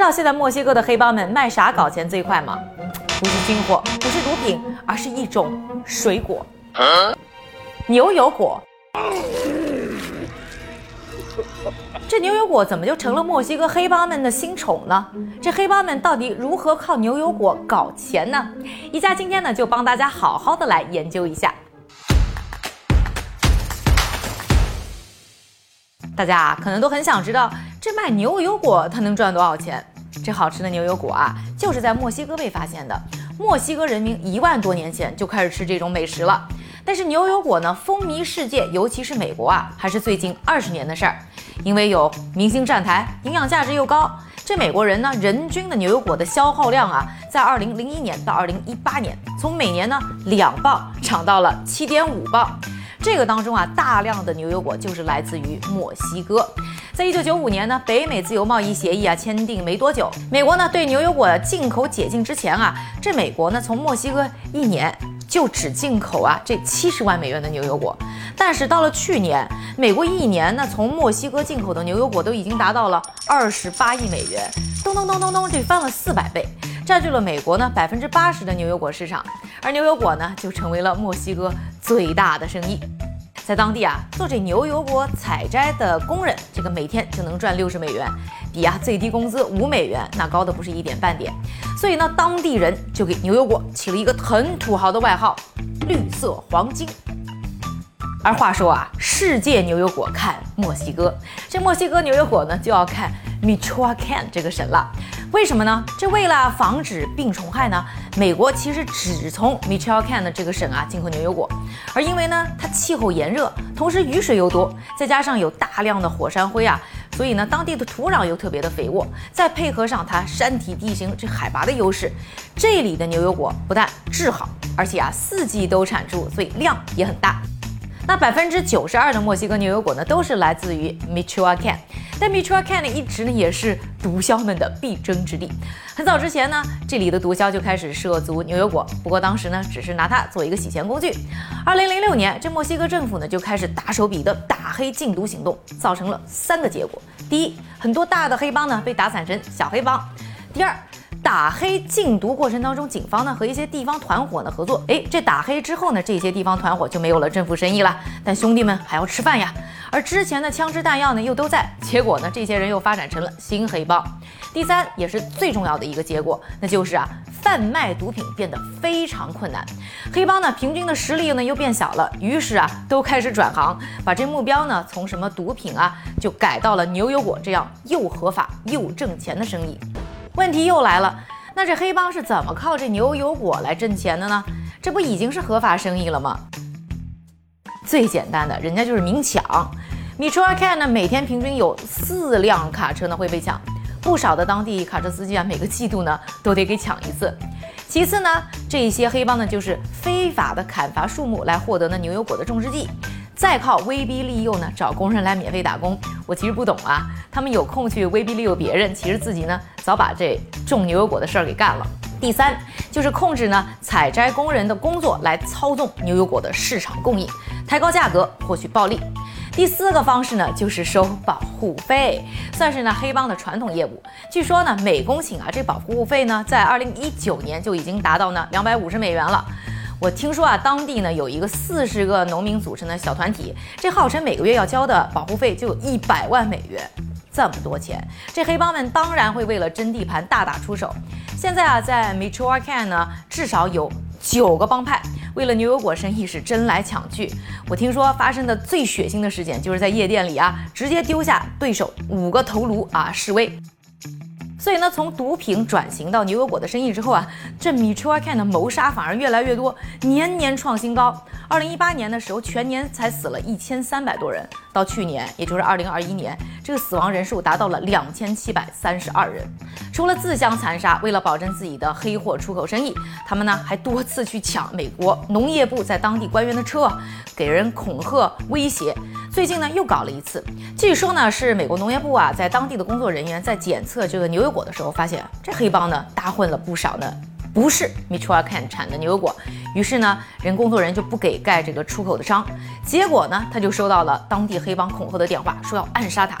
道现在墨西哥的黑帮们卖啥搞钱最快吗？不是军火，不是毒品，而是一种水果——牛油果。这牛油果怎么就成了墨西哥黑帮们的新宠呢？这黑帮们到底如何靠牛油果搞钱呢？宜家今天呢就帮大家好好的来研究一下。大家啊，可能都很想知道，这卖牛油果它能赚多少钱？这好吃的牛油果啊，就是在墨西哥被发现的。墨西哥人民一万多年前就开始吃这种美食了。但是牛油果呢，风靡世界，尤其是美国啊，还是最近二十年的事儿。因为有明星站台，营养价值又高，这美国人呢，人均的牛油果的消耗量啊，在二零零一年到二零一八年，从每年呢两磅涨到了七点五磅。这个当中啊，大量的牛油果就是来自于墨西哥。在一九九五年呢，北美自由贸易协议啊签订没多久，美国呢对牛油果进口解禁之前啊，这美国呢从墨西哥一年。就只进口啊这七十万美元的牛油果，但是到了去年，美国一年呢从墨西哥进口的牛油果都已经达到了二十八亿美元，咚咚咚咚咚，这翻了四百倍，占据了美国呢百分之八十的牛油果市场，而牛油果呢就成为了墨西哥最大的生意。在当地啊，做这牛油果采摘的工人，这个每天就能赚六十美元，比啊最低工资五美元那高的不是一点半点。所以呢，当地人就给牛油果起了一个很土豪的外号——绿色黄金。而话说啊，世界牛油果看墨西哥，这墨西哥牛油果呢就要看 Michoacan 这个省了。为什么呢？这为了防止病虫害呢，美国其实只从 Michoacan 的这个省啊进口牛油果。而因为呢它气候炎热，同时雨水又多，再加上有大量的火山灰啊，所以呢当地的土壤又特别的肥沃，再配合上它山体地形这海拔的优势，这里的牛油果不但质好，而且啊四季都产出，所以量也很大。那百分之九十二的墨西哥牛油果呢，都是来自于 Michoacan，但 Michoacan 呢一直呢也是毒枭们的必争之地。很早之前呢，这里的毒枭就开始涉足牛油果，不过当时呢只是拿它做一个洗钱工具。二零零六年，这墨西哥政府呢就开始大手笔的打黑禁毒行动，造成了三个结果：第一，很多大的黑帮呢被打散成小黑帮；第二，打黑禁毒过程当中，警方呢和一些地方团伙呢合作，哎，这打黑之后呢，这些地方团伙就没有了政府生意了，但兄弟们还要吃饭呀。而之前的枪支弹药呢又都在，结果呢，这些人又发展成了新黑帮。第三也是最重要的一个结果，那就是啊，贩卖毒品变得非常困难，黑帮呢平均的实力呢又变小了，于是啊都开始转行，把这目标呢从什么毒品啊就改到了牛油果这样又合法又挣钱的生意。问题又来了，那这黑帮是怎么靠这牛油果来挣钱的呢？这不已经是合法生意了吗？最简单的，人家就是明抢。米楚尔看呢，每天平均有四辆卡车呢会被抢，不少的当地卡车司机啊，每个季度呢都得给抢一次。其次呢，这些黑帮呢就是非法的砍伐树木来获得呢牛油果的种植地。再靠威逼利诱呢，找工人来免费打工。我其实不懂啊，他们有空去威逼利诱别人，其实自己呢早把这种牛油果的事儿给干了。第三就是控制呢采摘工人的工作，来操纵牛油果的市场供应，抬高价格获取暴利。第四个方式呢就是收保护费，算是呢黑帮的传统业务。据说呢每公顷啊这保护费呢在二零一九年就已经达到呢两百五十美元了。我听说啊，当地呢有一个四十个农民组成的小团体，这号称每个月要交的保护费就有一百万美元，这么多钱，这黑帮们当然会为了争地盘大打出手。现在啊，在 Michoacan 呢，至少有九个帮派为了牛油果生意是争来抢去。我听说发生的最血腥的事件就是在夜店里啊，直接丢下对手五个头颅啊示威。所以呢，从毒品转型到牛油果的生意之后啊，这 Michoacan 的谋杀反而越来越多，年年创新高。二零一八年的时候，全年才死了一千三百多人，到去年，也就是二零二一年，这个死亡人数达到了两千七百三十二人。除了自相残杀，为了保证自己的黑货出口生意，他们呢还多次去抢美国农业部在当地官员的车，给人恐吓威胁。最近呢又搞了一次，据说呢是美国农业部啊在当地的工作人员在检测这个牛油果的时候，发现这黑帮呢大混了不少呢不是 Michoacan 产的牛油果，于是呢，人工作人员就不给盖这个出口的章。结果呢，他就收到了当地黑帮恐吓的电话，说要暗杀他。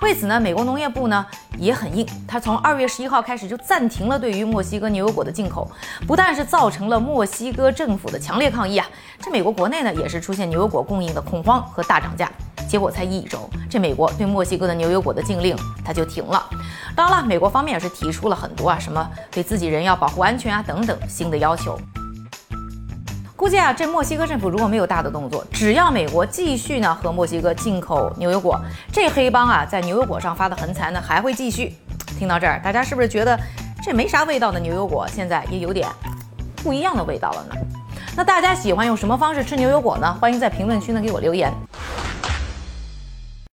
为此呢，美国农业部呢也很硬，他从二月十一号开始就暂停了对于墨西哥牛油果的进口，不但是造成了墨西哥政府的强烈抗议啊，这美国国内呢也是出现牛油果供应的恐慌和大涨价。结果才一周，这美国对墨西哥的牛油果的禁令它就停了。当然了，美国方面也是提出了很多啊，什么对自己人要保护安全啊等等新的要求。估计啊，这墨西哥政府如果没有大的动作，只要美国继续呢和墨西哥进口牛油果，这黑帮啊在牛油果上发的横财呢还会继续。听到这儿，大家是不是觉得这没啥味道的牛油果现在也有点不一样的味道了呢？那大家喜欢用什么方式吃牛油果呢？欢迎在评论区呢给我留言。